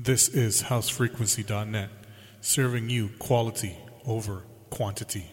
This is housefrequency.net, serving you quality over quantity.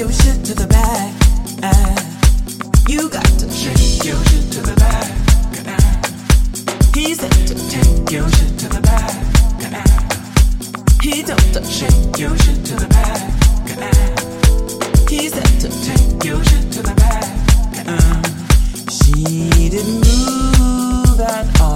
your shit to the back. You got to shake your shit to the back. He said to take your shit to the back. He don't to shake your shit to the back. He said to take your shit to the back. She didn't move at all.